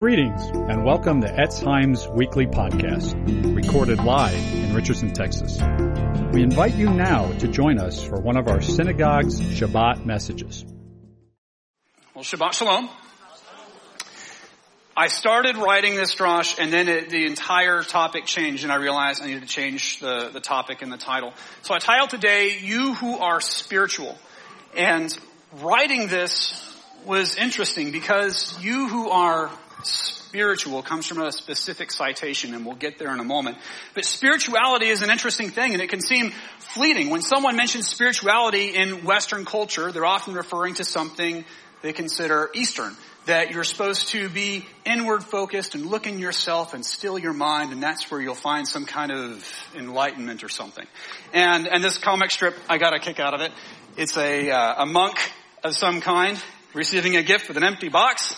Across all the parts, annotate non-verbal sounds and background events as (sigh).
Greetings and welcome to Etz Chaim's weekly podcast, recorded live in Richardson, Texas. We invite you now to join us for one of our synagogue's Shabbat messages. Well, Shabbat Shalom. I started writing this drosh and then it, the entire topic changed and I realized I needed to change the, the topic and the title. So I titled today, You Who Are Spiritual. And writing this was interesting because you who are spiritual comes from a specific citation and we'll get there in a moment. But spirituality is an interesting thing and it can seem fleeting. When someone mentions spirituality in Western culture, they're often referring to something they consider Eastern. That you're supposed to be inward focused and look in yourself and still your mind and that's where you'll find some kind of enlightenment or something. And, and this comic strip, I got a kick out of it. It's a, uh, a monk of some kind receiving a gift with an empty box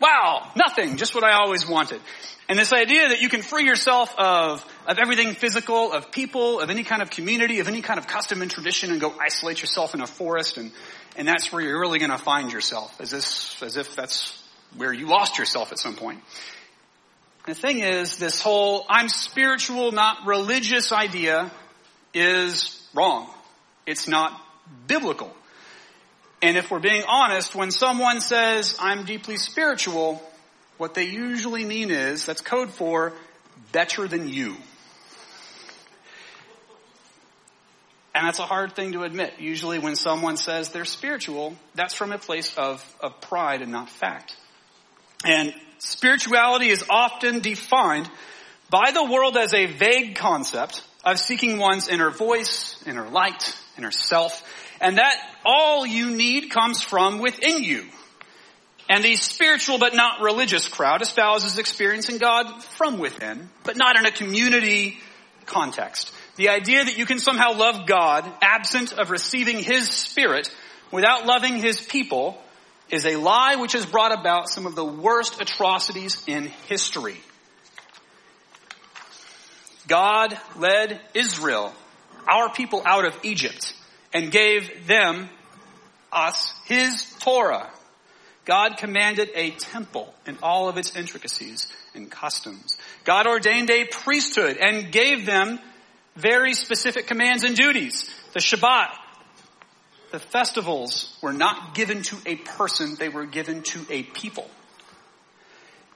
Wow, nothing, just what I always wanted. And this idea that you can free yourself of, of everything physical, of people, of any kind of community, of any kind of custom and tradition and go isolate yourself in a forest and, and that's where you're really gonna find yourself, as this, as if that's where you lost yourself at some point. The thing is, this whole I'm spiritual, not religious idea is wrong. It's not biblical. And if we're being honest, when someone says, I'm deeply spiritual, what they usually mean is, that's code for better than you. And that's a hard thing to admit. Usually when someone says they're spiritual, that's from a place of, of pride and not fact. And spirituality is often defined by the world as a vague concept of seeking one's inner voice, inner light, inner self, and that all you need comes from within you. And the spiritual but not religious crowd espouses experiencing God from within, but not in a community context. The idea that you can somehow love God absent of receiving His Spirit without loving His people is a lie which has brought about some of the worst atrocities in history. God led Israel, our people out of Egypt and gave them, us, His Torah. God commanded a temple and all of its intricacies and customs. God ordained a priesthood and gave them very specific commands and duties. The Shabbat, the festivals were not given to a person, they were given to a people.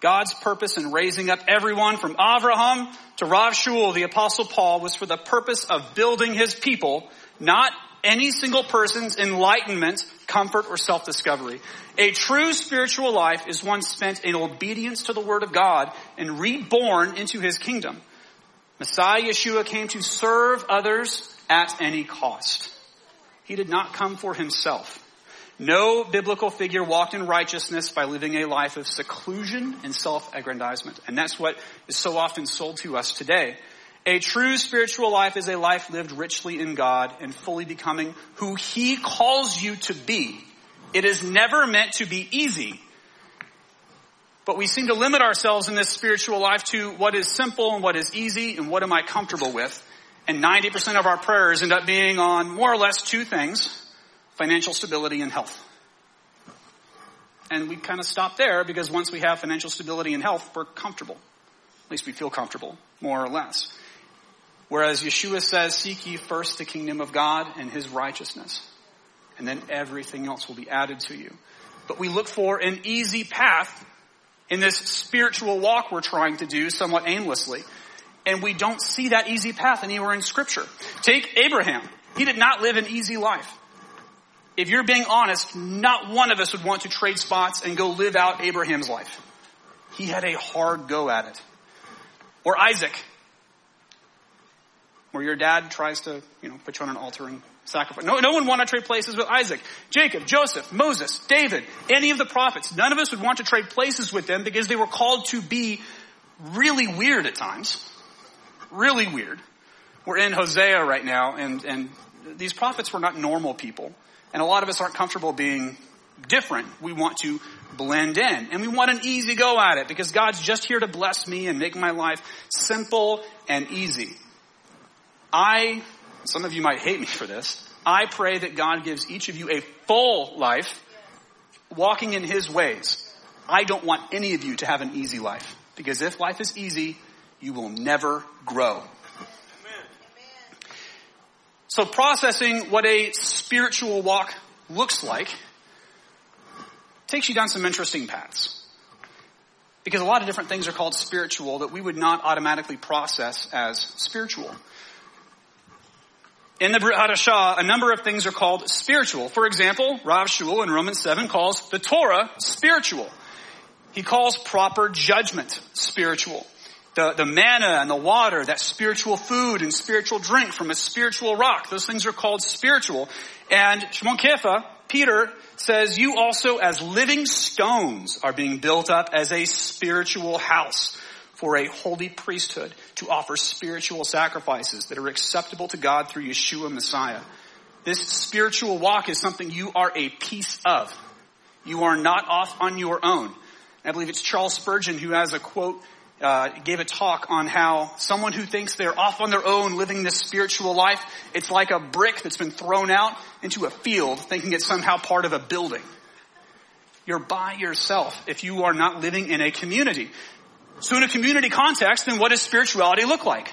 God's purpose in raising up everyone from Avraham to Rav Shaul, the apostle Paul, was for the purpose of building his people, not any single person's enlightenment, comfort, or self-discovery. A true spiritual life is one spent in obedience to the Word of God and reborn into His kingdom. Messiah Yeshua came to serve others at any cost. He did not come for Himself. No biblical figure walked in righteousness by living a life of seclusion and self-aggrandizement. And that's what is so often sold to us today. A true spiritual life is a life lived richly in God and fully becoming who He calls you to be. It is never meant to be easy. But we seem to limit ourselves in this spiritual life to what is simple and what is easy and what am I comfortable with. And 90% of our prayers end up being on more or less two things, financial stability and health. And we kind of stop there because once we have financial stability and health, we're comfortable. At least we feel comfortable, more or less. Whereas Yeshua says, seek ye first the kingdom of God and his righteousness. And then everything else will be added to you. But we look for an easy path in this spiritual walk we're trying to do somewhat aimlessly. And we don't see that easy path anywhere in scripture. Take Abraham. He did not live an easy life. If you're being honest, not one of us would want to trade spots and go live out Abraham's life. He had a hard go at it. Or Isaac where your dad tries to, you know, put you on an altar and sacrifice. No, no one want to trade places with Isaac, Jacob, Joseph, Moses, David, any of the prophets. None of us would want to trade places with them because they were called to be really weird at times. Really weird. We're in Hosea right now and, and these prophets were not normal people. And a lot of us aren't comfortable being different. We want to blend in and we want an easy go at it because God's just here to bless me and make my life simple and easy. I, some of you might hate me for this, I pray that God gives each of you a full life, walking in His ways. I don't want any of you to have an easy life. Because if life is easy, you will never grow. So processing what a spiritual walk looks like takes you down some interesting paths. Because a lot of different things are called spiritual that we would not automatically process as spiritual. In the Hadashah, a number of things are called spiritual. For example, Rav Shaul in Romans 7 calls the Torah spiritual. He calls proper judgment spiritual. The, the manna and the water, that spiritual food and spiritual drink from a spiritual rock, those things are called spiritual. And Shimon Kefa, Peter, says, you also as living stones are being built up as a spiritual house for a holy priesthood to offer spiritual sacrifices that are acceptable to God through Yeshua Messiah. This spiritual walk is something you are a piece of. You are not off on your own. I believe it's Charles Spurgeon who has a quote, uh, gave a talk on how someone who thinks they're off on their own living this spiritual life, it's like a brick that's been thrown out into a field thinking it's somehow part of a building. You're by yourself if you are not living in a community. So in a community context, then what does spirituality look like?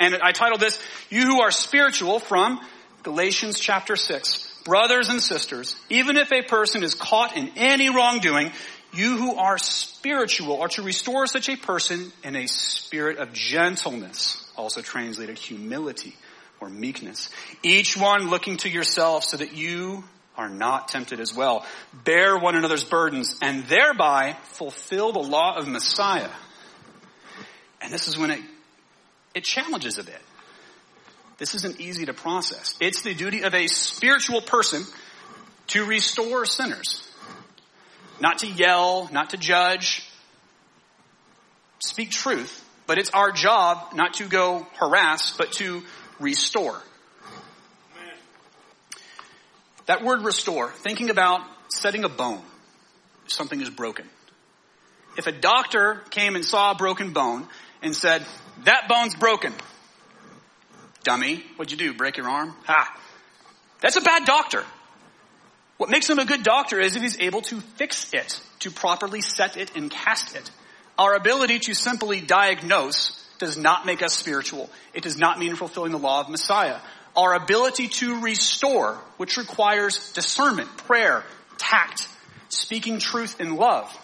And I titled this, You Who Are Spiritual from Galatians chapter 6. Brothers and sisters, even if a person is caught in any wrongdoing, you who are spiritual are to restore such a person in a spirit of gentleness, also translated humility or meekness. Each one looking to yourself so that you are not tempted as well. Bear one another's burdens and thereby fulfill the law of Messiah. And this is when it, it challenges a bit. This isn't easy to process. It's the duty of a spiritual person to restore sinners. Not to yell, not to judge, speak truth, but it's our job not to go harass, but to restore. That word restore, thinking about setting a bone, something is broken. If a doctor came and saw a broken bone and said, that bone's broken, dummy, what'd you do, break your arm? Ha! That's a bad doctor. What makes him a good doctor is if he's able to fix it, to properly set it and cast it. Our ability to simply diagnose does not make us spiritual. It does not mean fulfilling the law of Messiah. Our ability to restore, which requires discernment, prayer, tact, speaking truth in love,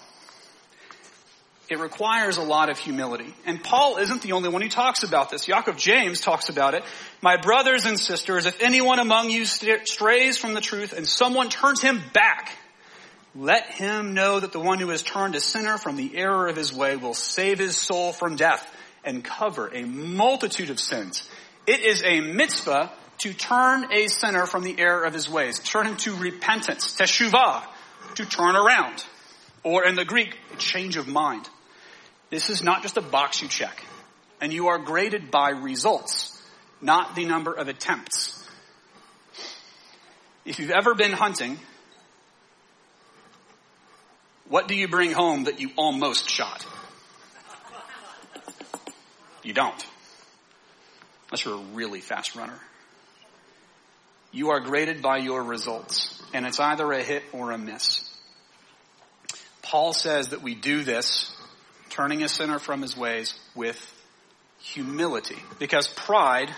it requires a lot of humility. And Paul isn't the only one who talks about this. Yaakov James talks about it. My brothers and sisters, if anyone among you strays from the truth and someone turns him back, let him know that the one who has turned a sinner from the error of his way will save his soul from death and cover a multitude of sins. It is a mitzvah to turn a sinner from the error of his ways, turn him to repentance, teshuvah, to turn around. Or in the Greek, a change of mind. This is not just a box you check. And you are graded by results, not the number of attempts. If you've ever been hunting, what do you bring home that you almost shot? You don't. Unless you're a really fast runner. You are graded by your results, and it's either a hit or a miss. Paul says that we do this turning a sinner from his ways with humility. Because pride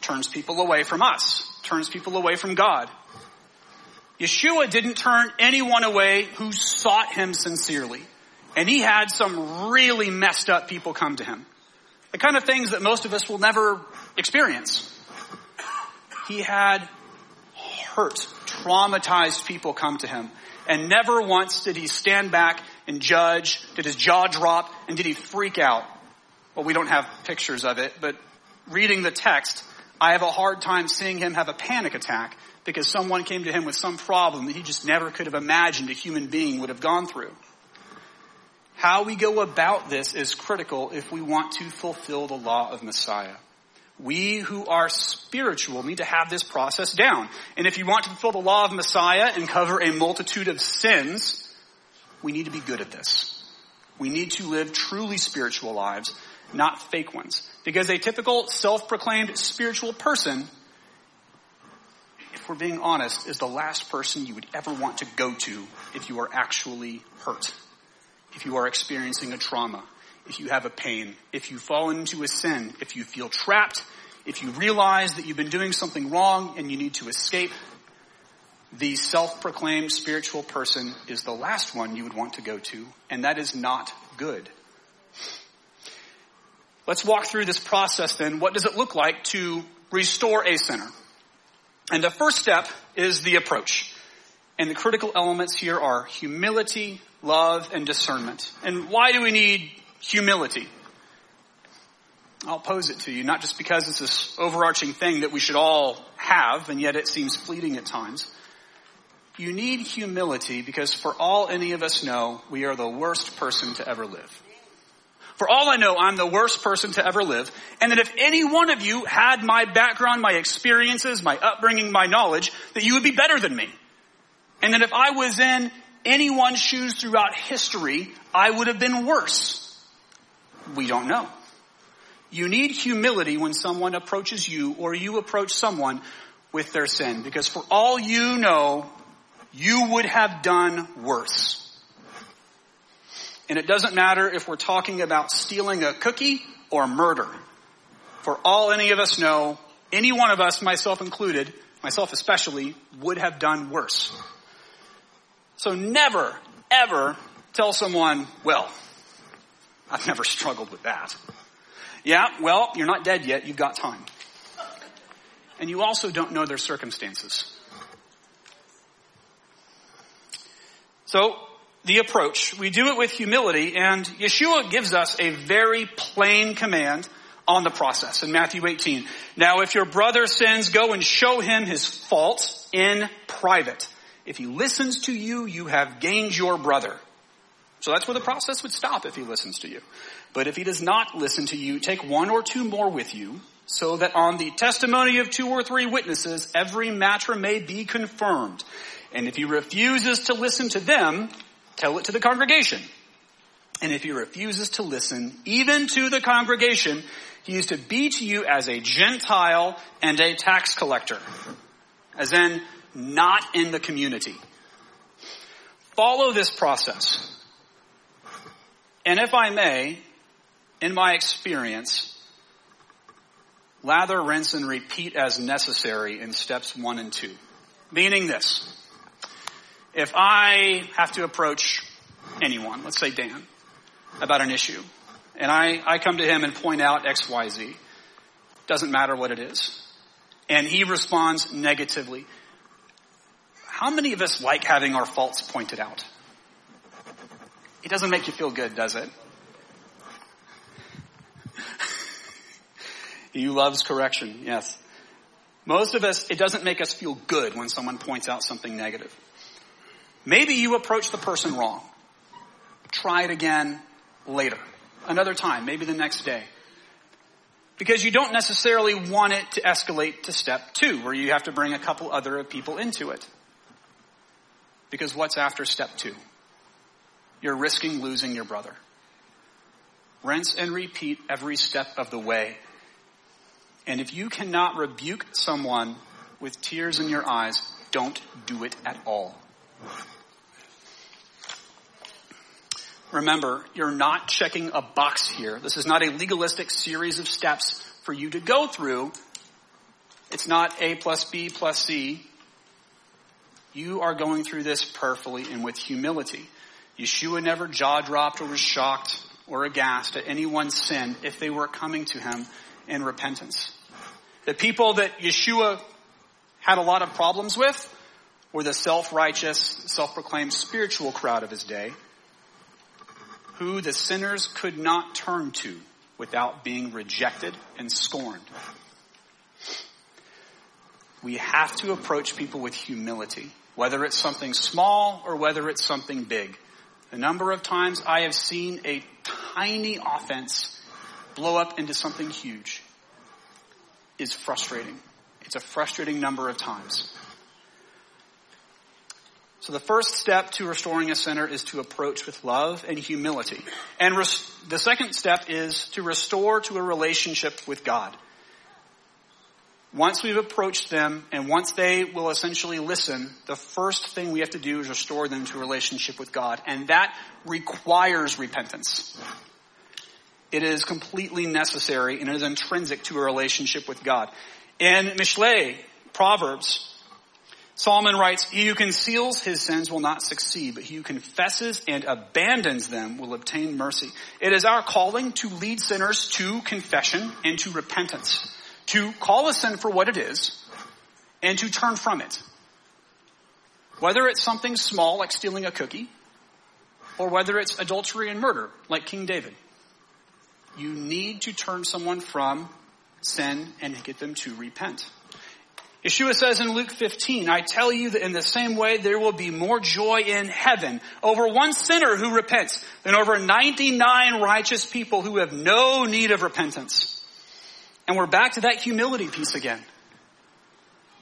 turns people away from us, turns people away from God. Yeshua didn't turn anyone away who sought him sincerely. And he had some really messed up people come to him. The kind of things that most of us will never experience. He had hurt, traumatized people come to him. And never once did he stand back and judge? Did his jaw drop? And did he freak out? Well, we don't have pictures of it, but reading the text, I have a hard time seeing him have a panic attack because someone came to him with some problem that he just never could have imagined a human being would have gone through. How we go about this is critical if we want to fulfill the law of Messiah. We who are spiritual need to have this process down. And if you want to fulfill the law of Messiah and cover a multitude of sins, we need to be good at this. We need to live truly spiritual lives, not fake ones. Because a typical self-proclaimed spiritual person, if we're being honest, is the last person you would ever want to go to if you are actually hurt, if you are experiencing a trauma, if you have a pain, if you fall into a sin, if you feel trapped, if you realize that you've been doing something wrong and you need to escape, the self-proclaimed spiritual person is the last one you would want to go to, and that is not good. Let's walk through this process then. What does it look like to restore a sinner? And the first step is the approach. And the critical elements here are humility, love, and discernment. And why do we need humility? I'll pose it to you, not just because it's this overarching thing that we should all have, and yet it seems fleeting at times. You need humility because for all any of us know, we are the worst person to ever live. For all I know, I'm the worst person to ever live. And that if any one of you had my background, my experiences, my upbringing, my knowledge, that you would be better than me. And that if I was in anyone's shoes throughout history, I would have been worse. We don't know. You need humility when someone approaches you or you approach someone with their sin. Because for all you know, you would have done worse. And it doesn't matter if we're talking about stealing a cookie or murder. For all any of us know, any one of us, myself included, myself especially, would have done worse. So never, ever tell someone, well, I've never struggled with that. Yeah, well, you're not dead yet, you've got time. And you also don't know their circumstances. So, the approach. We do it with humility and Yeshua gives us a very plain command on the process in Matthew 18. Now if your brother sins, go and show him his fault in private. If he listens to you, you have gained your brother. So that's where the process would stop if he listens to you. But if he does not listen to you, take one or two more with you, so that on the testimony of two or three witnesses, every matter may be confirmed. And if he refuses to listen to them, Tell it to the congregation. And if he refuses to listen, even to the congregation, he is to be to you as a Gentile and a tax collector. As in, not in the community. Follow this process. And if I may, in my experience, lather, rinse, and repeat as necessary in steps one and two. Meaning this if I have to approach anyone, let's say Dan, about an issue, and I, I come to him and point out X, Y, Z, doesn't matter what it is, and he responds negatively, how many of us like having our faults pointed out? It doesn't make you feel good, does it? (laughs) he loves correction, yes. Most of us, it doesn't make us feel good when someone points out something negative. Maybe you approach the person wrong. Try it again later. Another time, maybe the next day. Because you don't necessarily want it to escalate to step two, where you have to bring a couple other people into it. Because what's after step two? You're risking losing your brother. Rinse and repeat every step of the way. And if you cannot rebuke someone with tears in your eyes, don't do it at all. Remember, you're not checking a box here. This is not a legalistic series of steps for you to go through. It's not A plus B plus C. You are going through this prayerfully and with humility. Yeshua never jaw dropped or was shocked or aghast at anyone's sin if they were coming to him in repentance. The people that Yeshua had a lot of problems with were the self-righteous, self-proclaimed spiritual crowd of his day who the sinners could not turn to without being rejected and scorned. We have to approach people with humility, whether it's something small or whether it's something big. The number of times I have seen a tiny offense blow up into something huge is frustrating. It's a frustrating number of times. So the first step to restoring a sinner is to approach with love and humility. And res- the second step is to restore to a relationship with God. Once we've approached them and once they will essentially listen, the first thing we have to do is restore them to a relationship with God. And that requires repentance. It is completely necessary and it is intrinsic to a relationship with God. In Mishle, Proverbs, Solomon writes, He who conceals his sins will not succeed, but he who confesses and abandons them will obtain mercy. It is our calling to lead sinners to confession and to repentance to call a sin for what it is and to turn from it. Whether it's something small like stealing a cookie or whether it's adultery and murder like King David. You need to turn someone from sin and get them to repent. Yeshua says in Luke 15, I tell you that in the same way there will be more joy in heaven over one sinner who repents than over 99 righteous people who have no need of repentance. And we're back to that humility piece again.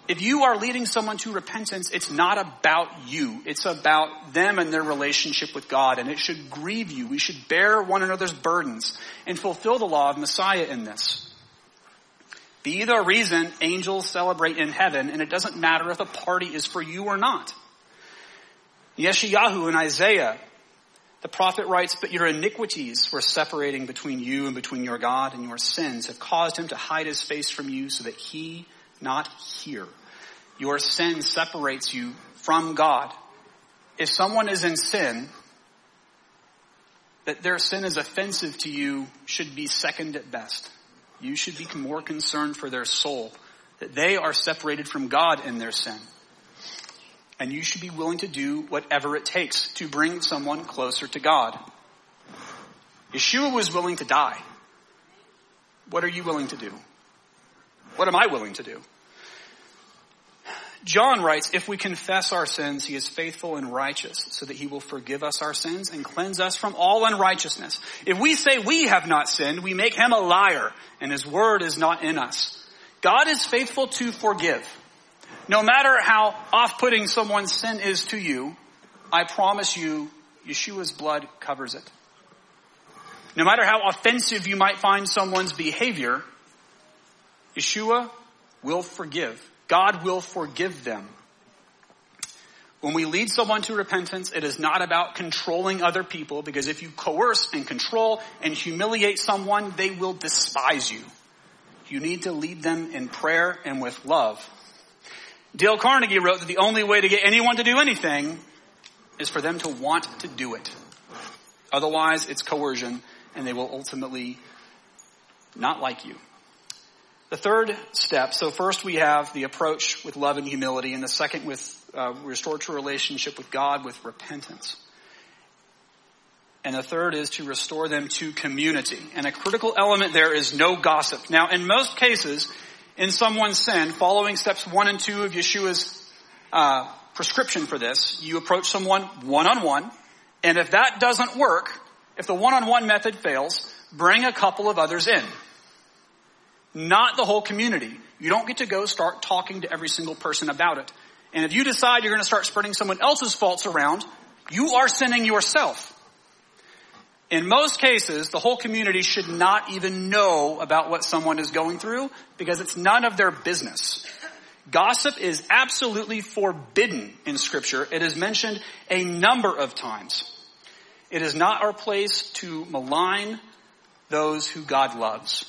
If you are leading someone to repentance, it's not about you. It's about them and their relationship with God. And it should grieve you. We should bear one another's burdens and fulfill the law of Messiah in this. Be the reason angels celebrate in heaven, and it doesn't matter if a party is for you or not. Yeshayahu and Isaiah the prophet writes, but your iniquities were separating between you and between your God, and your sins have caused him to hide his face from you so that he not hear. Your sin separates you from God. If someone is in sin, that their sin is offensive to you should be second at best. You should be more concerned for their soul, that they are separated from God in their sin and you should be willing to do whatever it takes to bring someone closer to God. Yeshua was willing to die. What are you willing to do? What am I willing to do? John writes, if we confess our sins, he is faithful and righteous so that he will forgive us our sins and cleanse us from all unrighteousness. If we say we have not sinned, we make him a liar and his word is not in us. God is faithful to forgive. No matter how off-putting someone's sin is to you, I promise you, Yeshua's blood covers it. No matter how offensive you might find someone's behavior, Yeshua will forgive. God will forgive them. When we lead someone to repentance, it is not about controlling other people because if you coerce and control and humiliate someone, they will despise you. You need to lead them in prayer and with love. Dale Carnegie wrote that the only way to get anyone to do anything is for them to want to do it. Otherwise, it's coercion and they will ultimately not like you. The third step, so first we have the approach with love and humility, and the second with uh, restore to relationship with God with repentance. And the third is to restore them to community. And a critical element there is no gossip. Now, in most cases, in someone's sin, following steps one and two of Yeshua's uh, prescription for this, you approach someone one on one, and if that doesn't work, if the one on one method fails, bring a couple of others in. Not the whole community. You don't get to go start talking to every single person about it. And if you decide you're going to start spreading someone else's faults around, you are sinning yourself. In most cases, the whole community should not even know about what someone is going through because it's none of their business. Gossip is absolutely forbidden in scripture. It is mentioned a number of times. It is not our place to malign those who God loves.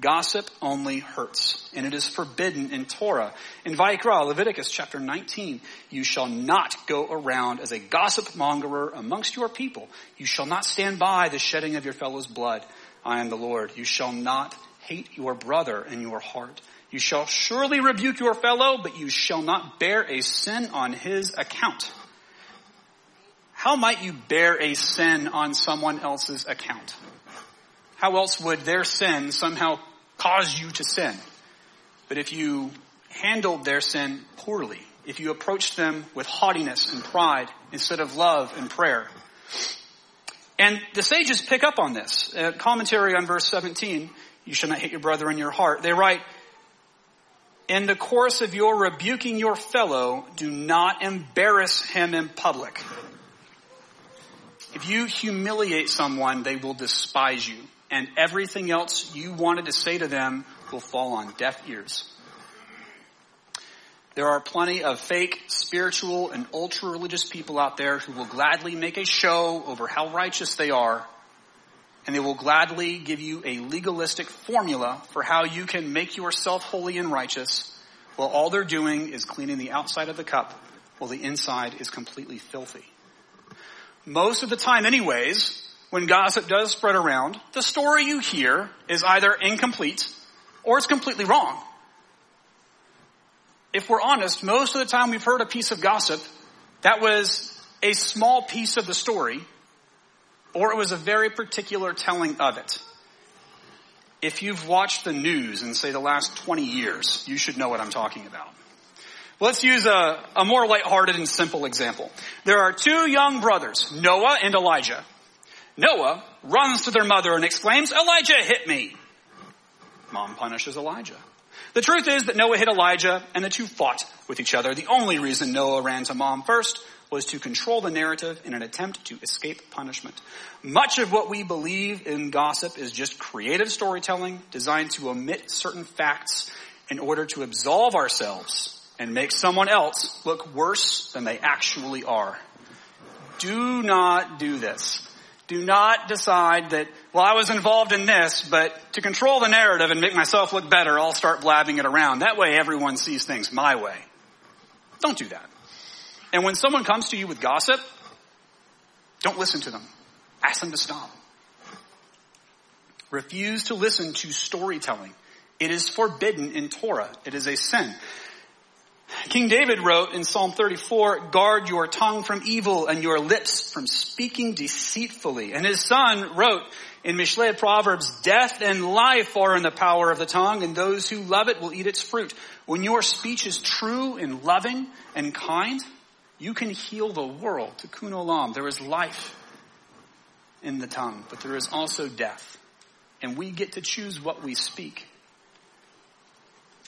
Gossip only hurts, and it is forbidden in Torah. In Vayikra, Leviticus chapter 19, you shall not go around as a gossip mongerer amongst your people. You shall not stand by the shedding of your fellow's blood. I am the Lord. You shall not hate your brother in your heart. You shall surely rebuke your fellow, but you shall not bear a sin on his account. How might you bear a sin on someone else's account? How else would their sin somehow cause you to sin? But if you handled their sin poorly, if you approached them with haughtiness and pride instead of love and prayer. And the sages pick up on this. A commentary on verse 17, you shall not hate your brother in your heart. They write, in the course of your rebuking your fellow, do not embarrass him in public. If you humiliate someone, they will despise you and everything else you wanted to say to them will fall on deaf ears. There are plenty of fake spiritual and ultra religious people out there who will gladly make a show over how righteous they are and they will gladly give you a legalistic formula for how you can make yourself holy and righteous while all they're doing is cleaning the outside of the cup while the inside is completely filthy. Most of the time anyways, when gossip does spread around, the story you hear is either incomplete or it's completely wrong. If we're honest, most of the time we've heard a piece of gossip that was a small piece of the story or it was a very particular telling of it. If you've watched the news in say the last 20 years, you should know what I'm talking about. Let's use a, a more lighthearted and simple example. There are two young brothers, Noah and Elijah. Noah runs to their mother and exclaims, Elijah hit me. Mom punishes Elijah. The truth is that Noah hit Elijah and the two fought with each other. The only reason Noah ran to mom first was to control the narrative in an attempt to escape punishment. Much of what we believe in gossip is just creative storytelling designed to omit certain facts in order to absolve ourselves and make someone else look worse than they actually are. Do not do this. Do not decide that, well, I was involved in this, but to control the narrative and make myself look better, I'll start blabbing it around. That way everyone sees things my way. Don't do that. And when someone comes to you with gossip, don't listen to them. Ask them to stop. Refuse to listen to storytelling. It is forbidden in Torah. It is a sin. King David wrote in Psalm 34, guard your tongue from evil and your lips from speaking deceitfully. And his son wrote in Mishle Proverbs, death and life are in the power of the tongue and those who love it will eat its fruit. When your speech is true and loving and kind, you can heal the world. Tikkun olam. There is life in the tongue, but there is also death. And we get to choose what we speak.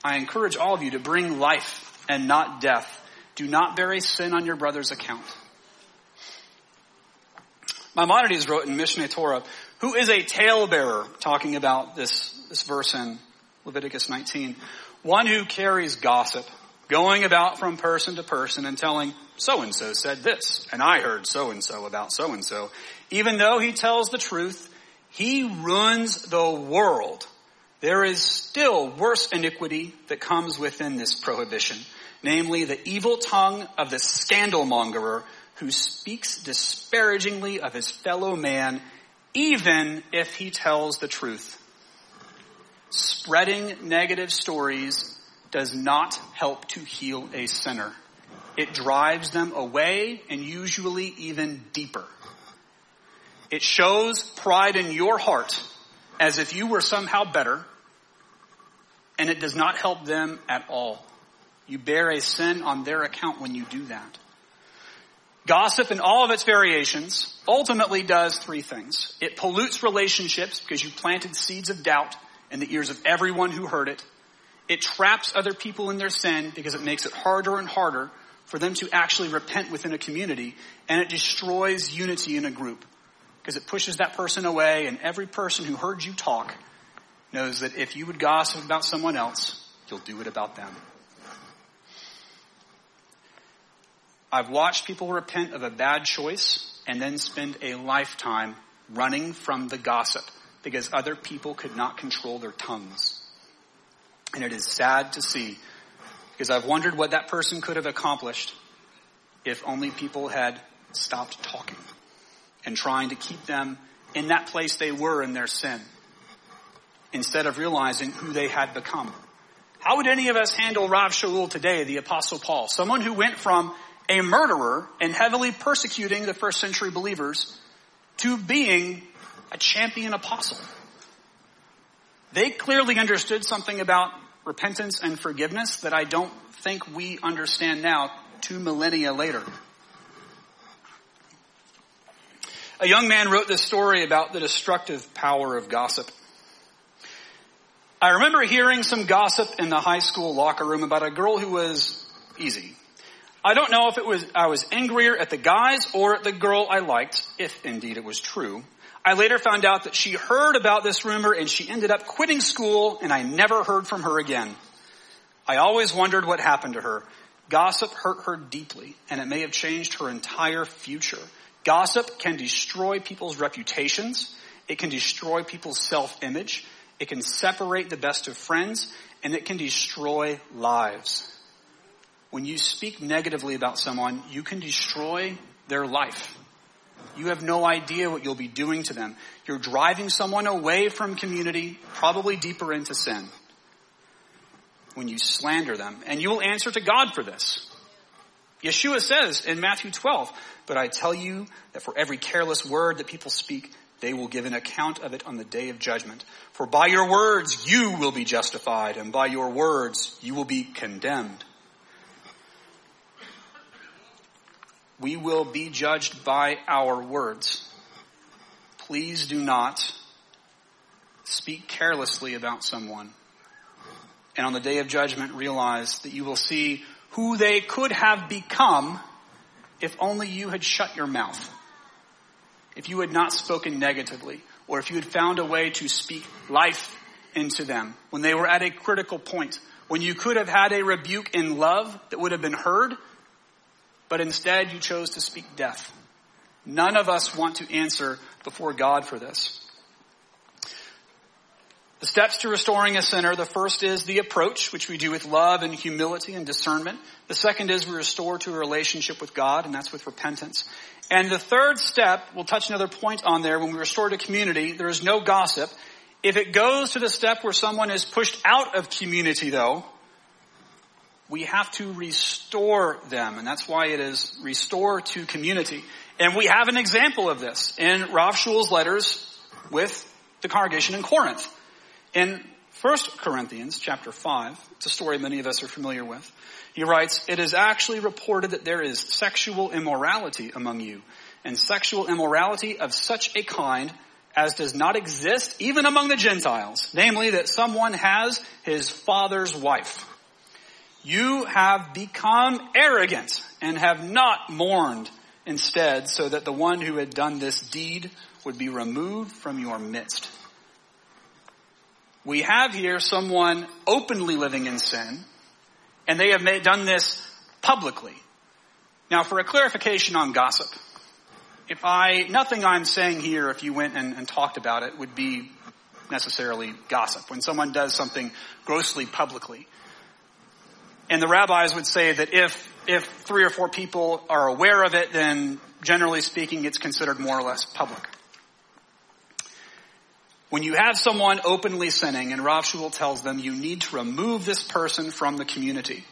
I encourage all of you to bring life and not death. Do not bury sin on your brother's account. Maimonides wrote in Mishneh Torah, who is a talebearer, talking about this, this verse in Leviticus 19. One who carries gossip, going about from person to person and telling, so and so said this, and I heard so and so about so and so. Even though he tells the truth, he ruins the world. There is still worse iniquity that comes within this prohibition, namely the evil tongue of the scandal mongerer who speaks disparagingly of his fellow man, even if he tells the truth. Spreading negative stories does not help to heal a sinner. It drives them away and usually even deeper. It shows pride in your heart as if you were somehow better and it does not help them at all. You bear a sin on their account when you do that. Gossip in all of its variations ultimately does three things. It pollutes relationships because you planted seeds of doubt in the ears of everyone who heard it. It traps other people in their sin because it makes it harder and harder for them to actually repent within a community. And it destroys unity in a group because it pushes that person away and every person who heard you talk knows that if you would gossip about someone else, you'll do it about them. I've watched people repent of a bad choice and then spend a lifetime running from the gossip because other people could not control their tongues. And it is sad to see because I've wondered what that person could have accomplished if only people had stopped talking and trying to keep them in that place they were in their sin instead of realizing who they had become. How would any of us handle Rav Shaul today, the apostle Paul? Someone who went from a murderer and heavily persecuting the first century believers to being a champion apostle. They clearly understood something about repentance and forgiveness that I don't think we understand now two millennia later. A young man wrote this story about the destructive power of gossip. I remember hearing some gossip in the high school locker room about a girl who was easy. I don't know if it was I was angrier at the guys or at the girl I liked, if indeed it was true. I later found out that she heard about this rumor and she ended up quitting school and I never heard from her again. I always wondered what happened to her. Gossip hurt her deeply and it may have changed her entire future. Gossip can destroy people's reputations. It can destroy people's self-image. It can separate the best of friends and it can destroy lives. When you speak negatively about someone, you can destroy their life. You have no idea what you'll be doing to them. You're driving someone away from community, probably deeper into sin. When you slander them, and you will answer to God for this. Yeshua says in Matthew 12, but I tell you that for every careless word that people speak, they will give an account of it on the day of judgment. For by your words you will be justified, and by your words you will be condemned. We will be judged by our words. Please do not speak carelessly about someone. And on the day of judgment, realize that you will see who they could have become if only you had shut your mouth. If you had not spoken negatively, or if you had found a way to speak life into them when they were at a critical point, when you could have had a rebuke in love that would have been heard, but instead you chose to speak death. None of us want to answer before God for this. The steps to restoring a sinner, the first is the approach, which we do with love and humility and discernment. The second is we restore to a relationship with God, and that's with repentance. And the third step, we'll touch another point on there, when we restore to community, there is no gossip. If it goes to the step where someone is pushed out of community though, we have to restore them. And that's why it is restore to community. And we have an example of this in Rav Shaul's letters with the congregation in Corinth. In 1 Corinthians chapter 5, it's a story many of us are familiar with. He writes, it is actually reported that there is sexual immorality among you, and sexual immorality of such a kind as does not exist even among the Gentiles, namely that someone has his father's wife. You have become arrogant and have not mourned instead so that the one who had done this deed would be removed from your midst. We have here someone openly living in sin and they have made, done this publicly. Now for a clarification on gossip, if I, nothing I'm saying here, if you went and, and talked about it would be necessarily gossip. When someone does something grossly publicly, and the rabbis would say that if, if three or four people are aware of it, then generally speaking, it's considered more or less public. When you have someone openly sinning, and Rav Shaul tells them you need to remove this person from the community.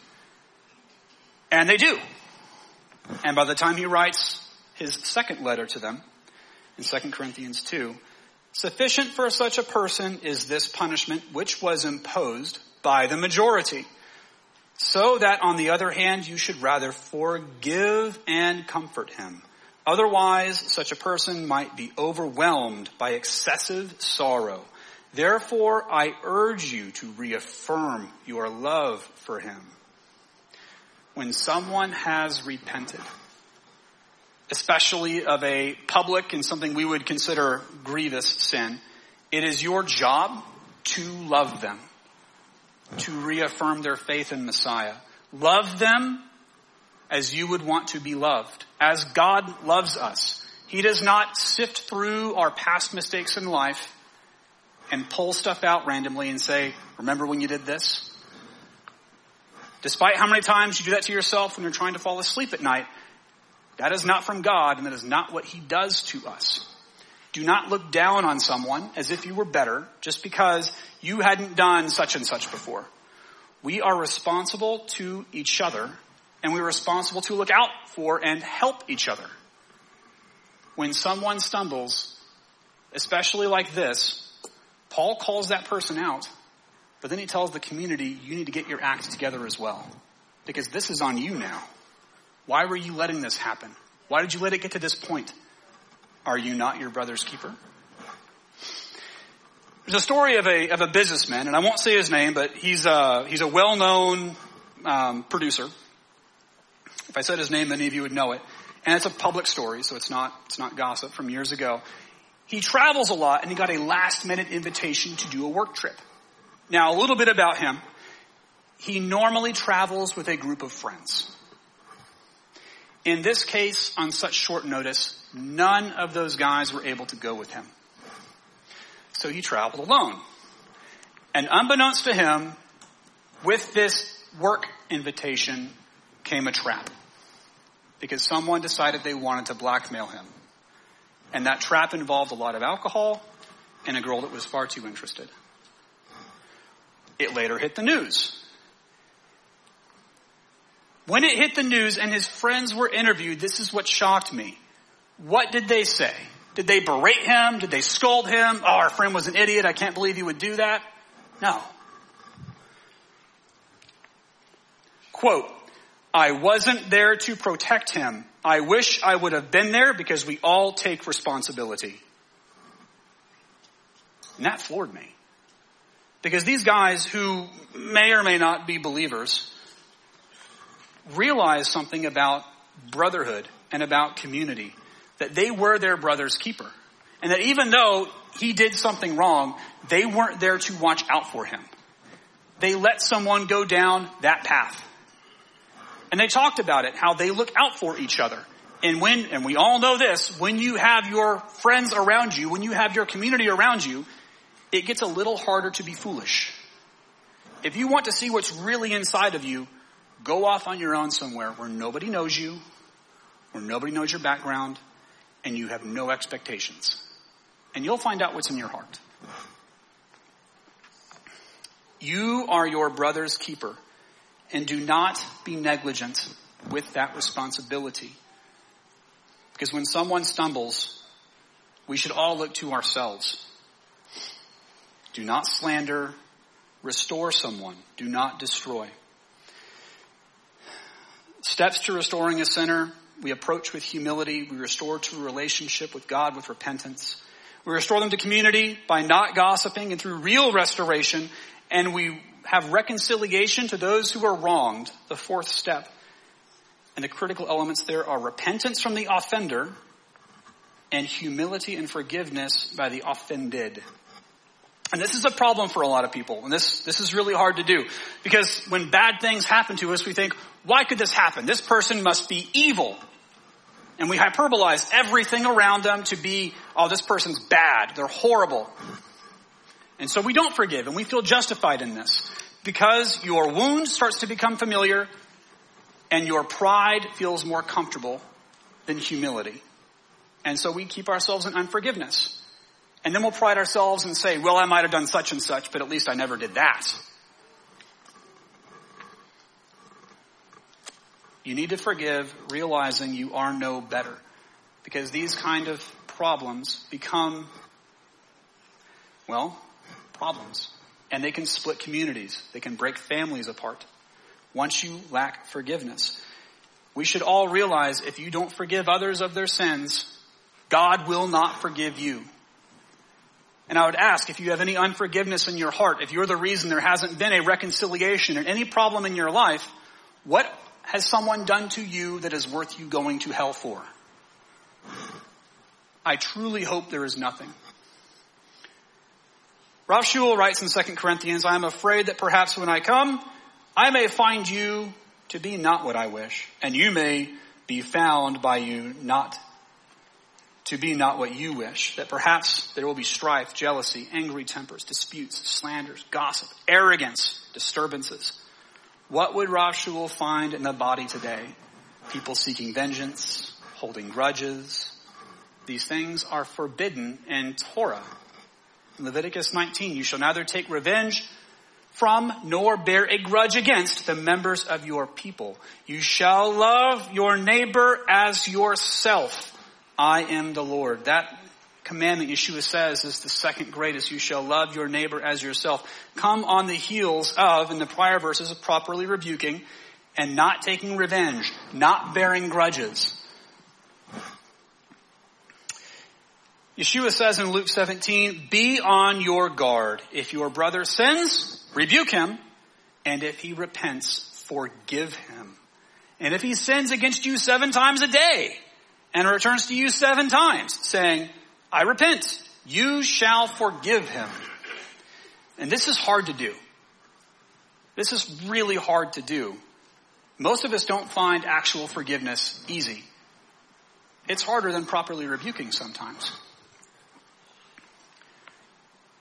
And they do. And by the time he writes his second letter to them, in 2 Corinthians 2, sufficient for such a person is this punishment which was imposed by the majority so that on the other hand you should rather forgive and comfort him. Otherwise, such a person might be overwhelmed by excessive sorrow. Therefore, I urge you to reaffirm your love for him. When someone has repented, especially of a public and something we would consider grievous sin, it is your job to love them to reaffirm their faith in Messiah. Love them as you would want to be loved, as God loves us. He does not sift through our past mistakes in life and pull stuff out randomly and say, remember when you did this? Despite how many times you do that to yourself when you're trying to fall asleep at night, that is not from God and that is not what He does to us. Do not look down on someone as if you were better just because you hadn't done such and such before. We are responsible to each other and we're responsible to look out for and help each other. When someone stumbles, especially like this, Paul calls that person out, but then he tells the community, you need to get your act together as well. Because this is on you now. Why were you letting this happen? Why did you let it get to this point? Are you not your brother's keeper? There's a story of a, of a businessman, and I won't say his name, but he's a, he's a well-known um, producer. If I said his name, many of you would know it. And it's a public story, so it's not, it's not gossip from years ago. He travels a lot and he got a last minute invitation to do a work trip. Now, a little bit about him. He normally travels with a group of friends. In this case, on such short notice, none of those guys were able to go with him. So he traveled alone. And unbeknownst to him, with this work invitation came a trap. Because someone decided they wanted to blackmail him. And that trap involved a lot of alcohol and a girl that was far too interested. It later hit the news. When it hit the news and his friends were interviewed, this is what shocked me. What did they say? Did they berate him? Did they scold him? Oh, our friend was an idiot. I can't believe he would do that. No. Quote, I wasn't there to protect him. I wish I would have been there because we all take responsibility. And that floored me. Because these guys who may or may not be believers realize something about brotherhood and about community. That they were their brother's keeper. And that even though he did something wrong, they weren't there to watch out for him. They let someone go down that path. And they talked about it, how they look out for each other. And when, and we all know this, when you have your friends around you, when you have your community around you, it gets a little harder to be foolish. If you want to see what's really inside of you, go off on your own somewhere where nobody knows you, where nobody knows your background, and you have no expectations. And you'll find out what's in your heart. You are your brother's keeper, and do not be negligent with that responsibility. Because when someone stumbles, we should all look to ourselves. Do not slander. Restore someone. Do not destroy. Steps to restoring a sinner. We approach with humility. We restore to relationship with God with repentance. We restore them to community by not gossiping and through real restoration. And we have reconciliation to those who are wronged. The fourth step. And the critical elements there are repentance from the offender and humility and forgiveness by the offended. And this is a problem for a lot of people. And this, this is really hard to do. Because when bad things happen to us, we think, why could this happen? This person must be evil. And we hyperbolize everything around them to be, oh, this person's bad. They're horrible. And so we don't forgive and we feel justified in this. Because your wound starts to become familiar and your pride feels more comfortable than humility. And so we keep ourselves in unforgiveness. And then we'll pride ourselves and say, well, I might have done such and such, but at least I never did that. You need to forgive realizing you are no better. Because these kind of problems become, well, problems. And they can split communities. They can break families apart. Once you lack forgiveness. We should all realize if you don't forgive others of their sins, God will not forgive you. And I would ask if you have any unforgiveness in your heart, if you're the reason there hasn't been a reconciliation or any problem in your life, what has someone done to you that is worth you going to hell for? I truly hope there is nothing. Rav Shaul writes in 2 Corinthians, I am afraid that perhaps when I come, I may find you to be not what I wish, and you may be found by you not to be not what you wish, that perhaps there will be strife, jealousy, angry tempers, disputes, slanders, gossip, arrogance, disturbances. What would Rav Shaul find in the body today? People seeking vengeance, holding grudges. These things are forbidden in Torah. In Leviticus 19, you shall neither take revenge from nor bear a grudge against the members of your people. You shall love your neighbor as yourself. I am the Lord. That commandment Yeshua says is the second greatest. You shall love your neighbor as yourself. Come on the heels of, in the prior verses, of properly rebuking and not taking revenge, not bearing grudges. Yeshua says in Luke 17, be on your guard. If your brother sins, rebuke him, and if he repents, forgive him. And if he sins against you seven times a day and returns to you seven times saying, I repent, you shall forgive him. And this is hard to do. This is really hard to do. Most of us don't find actual forgiveness easy. It's harder than properly rebuking sometimes.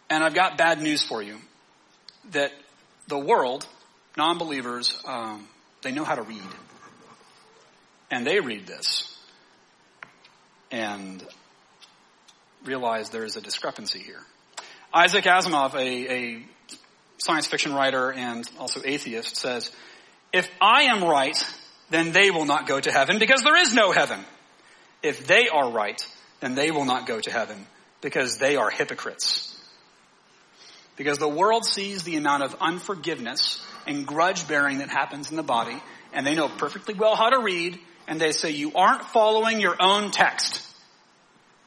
And I've got bad news for you that the world, non-believers, um, they know how to read. And they read this and realize there is a discrepancy here. Isaac Asimov, a, a science fiction writer and also atheist, says, if I am right, then they will not go to heaven because there is no heaven. If they are right, then they will not go to heaven because they are hypocrites. Because the world sees the amount of unforgiveness and grudge bearing that happens in the body, and they know perfectly well how to read, and they say, you aren't following your own text.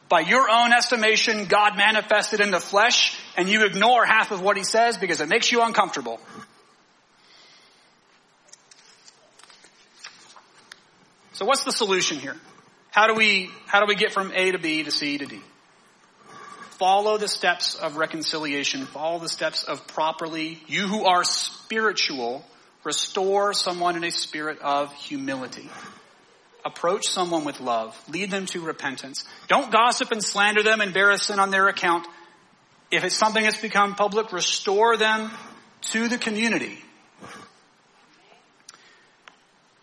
By your own estimation, God manifested in the flesh, and you ignore half of what he says because it makes you uncomfortable. So what's the solution here? How do we, how do we get from A to B to C to D? follow the steps of reconciliation, follow the steps of properly, you who are spiritual, restore someone in a spirit of humility. Approach someone with love. Lead them to repentance. Don't gossip and slander them and bear a sin on their account. If it's something that's become public, restore them to the community.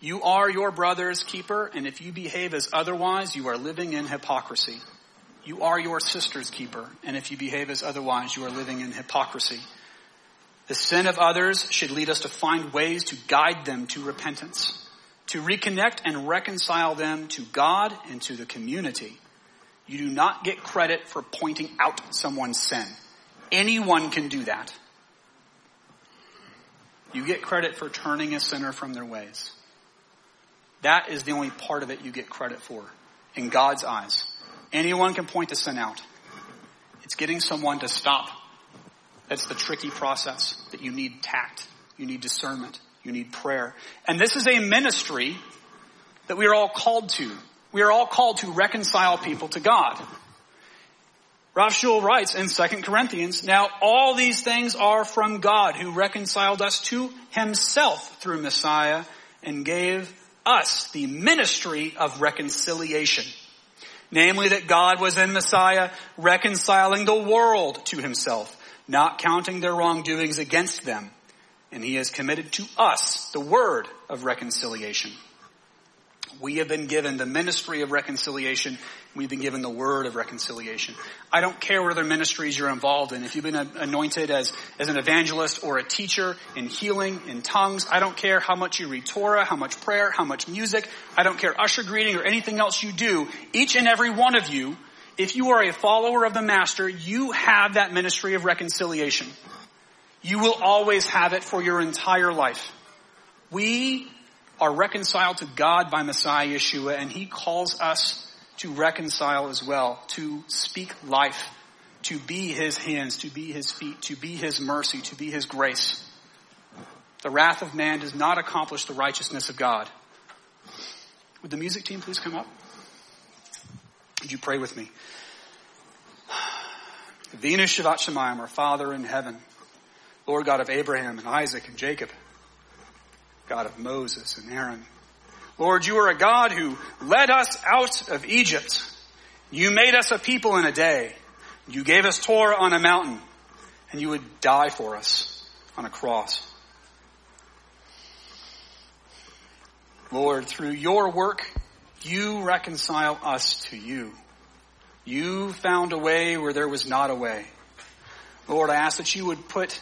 You are your brother's keeper, and if you behave as otherwise, you are living in hypocrisy. You are your sister's keeper, and if you behave as otherwise, you are living in hypocrisy. The sin of others should lead us to find ways to guide them to repentance, to reconnect and reconcile them to God and to the community. You do not get credit for pointing out someone's sin. Anyone can do that. You get credit for turning a sinner from their ways. That is the only part of it you get credit for in God's eyes. Anyone can point the sin out. It's getting someone to stop. That's the tricky process that you need tact. You need discernment. You need prayer. And this is a ministry that we are all called to. We are all called to reconcile people to God. Shaul writes in 2 Corinthians, Now all these things are from God who reconciled us to himself through Messiah and gave us the ministry of reconciliation. Namely that God was in Messiah reconciling the world to himself, not counting their wrongdoings against them. And he has committed to us the word of reconciliation. We have been given the ministry of reconciliation. We've been given the word of reconciliation. I don't care what other ministries you're involved in. If you've been anointed as, as an evangelist or a teacher in healing, in tongues, I don't care how much you read Torah, how much prayer, how much music. I don't care usher greeting or anything else you do. Each and every one of you, if you are a follower of the master, you have that ministry of reconciliation. You will always have it for your entire life. We are reconciled to God by Messiah Yeshua, and He calls us to reconcile as well, to speak life, to be His hands, to be His feet, to be His mercy, to be His grace. The wrath of man does not accomplish the righteousness of God. Would the music team please come up? Would you pray with me? (sighs) Avinu Shebashamayim, our Father in heaven, Lord God of Abraham and Isaac and Jacob, God of Moses and Aaron. Lord, you are a God who led us out of Egypt. You made us a people in a day. You gave us Torah on a mountain, and you would die for us on a cross. Lord, through your work, you reconcile us to you. You found a way where there was not a way. Lord, I ask that you would put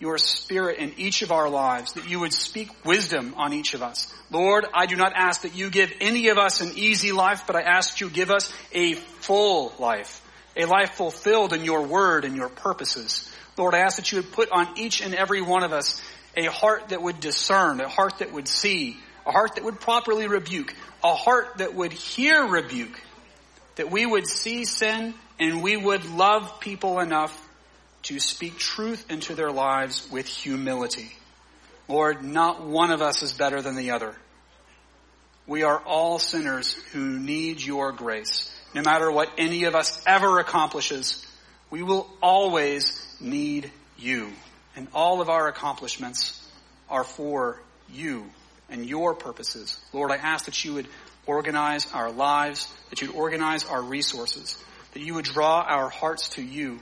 your spirit in each of our lives, that you would speak wisdom on each of us. Lord, I do not ask that you give any of us an easy life, but I ask you give us a full life, a life fulfilled in your word and your purposes. Lord, I ask that you would put on each and every one of us a heart that would discern, a heart that would see, a heart that would properly rebuke, a heart that would hear rebuke, that we would see sin and we would love people enough to speak truth into their lives with humility. Lord, not one of us is better than the other. We are all sinners who need your grace. No matter what any of us ever accomplishes, we will always need you. And all of our accomplishments are for you and your purposes. Lord, I ask that you would organize our lives, that you'd organize our resources, that you would draw our hearts to you,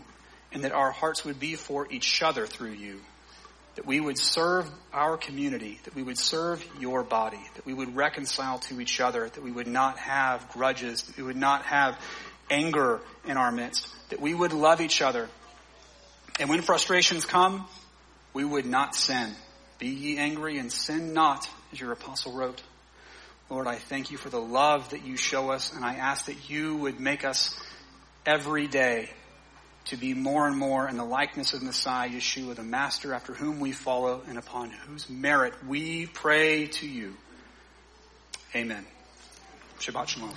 and that our hearts would be for each other through you. That we would serve our community, that we would serve your body, that we would reconcile to each other, that we would not have grudges, that we would not have anger in our midst, that we would love each other. And when frustrations come, we would not sin. Be ye angry and sin not, as your apostle wrote. Lord, I thank you for the love that you show us, and I ask that you would make us every day to be more and more in the likeness of Messiah Yeshua, the Master after whom we follow and upon whose merit we pray to you. Amen. Shabbat Shalom.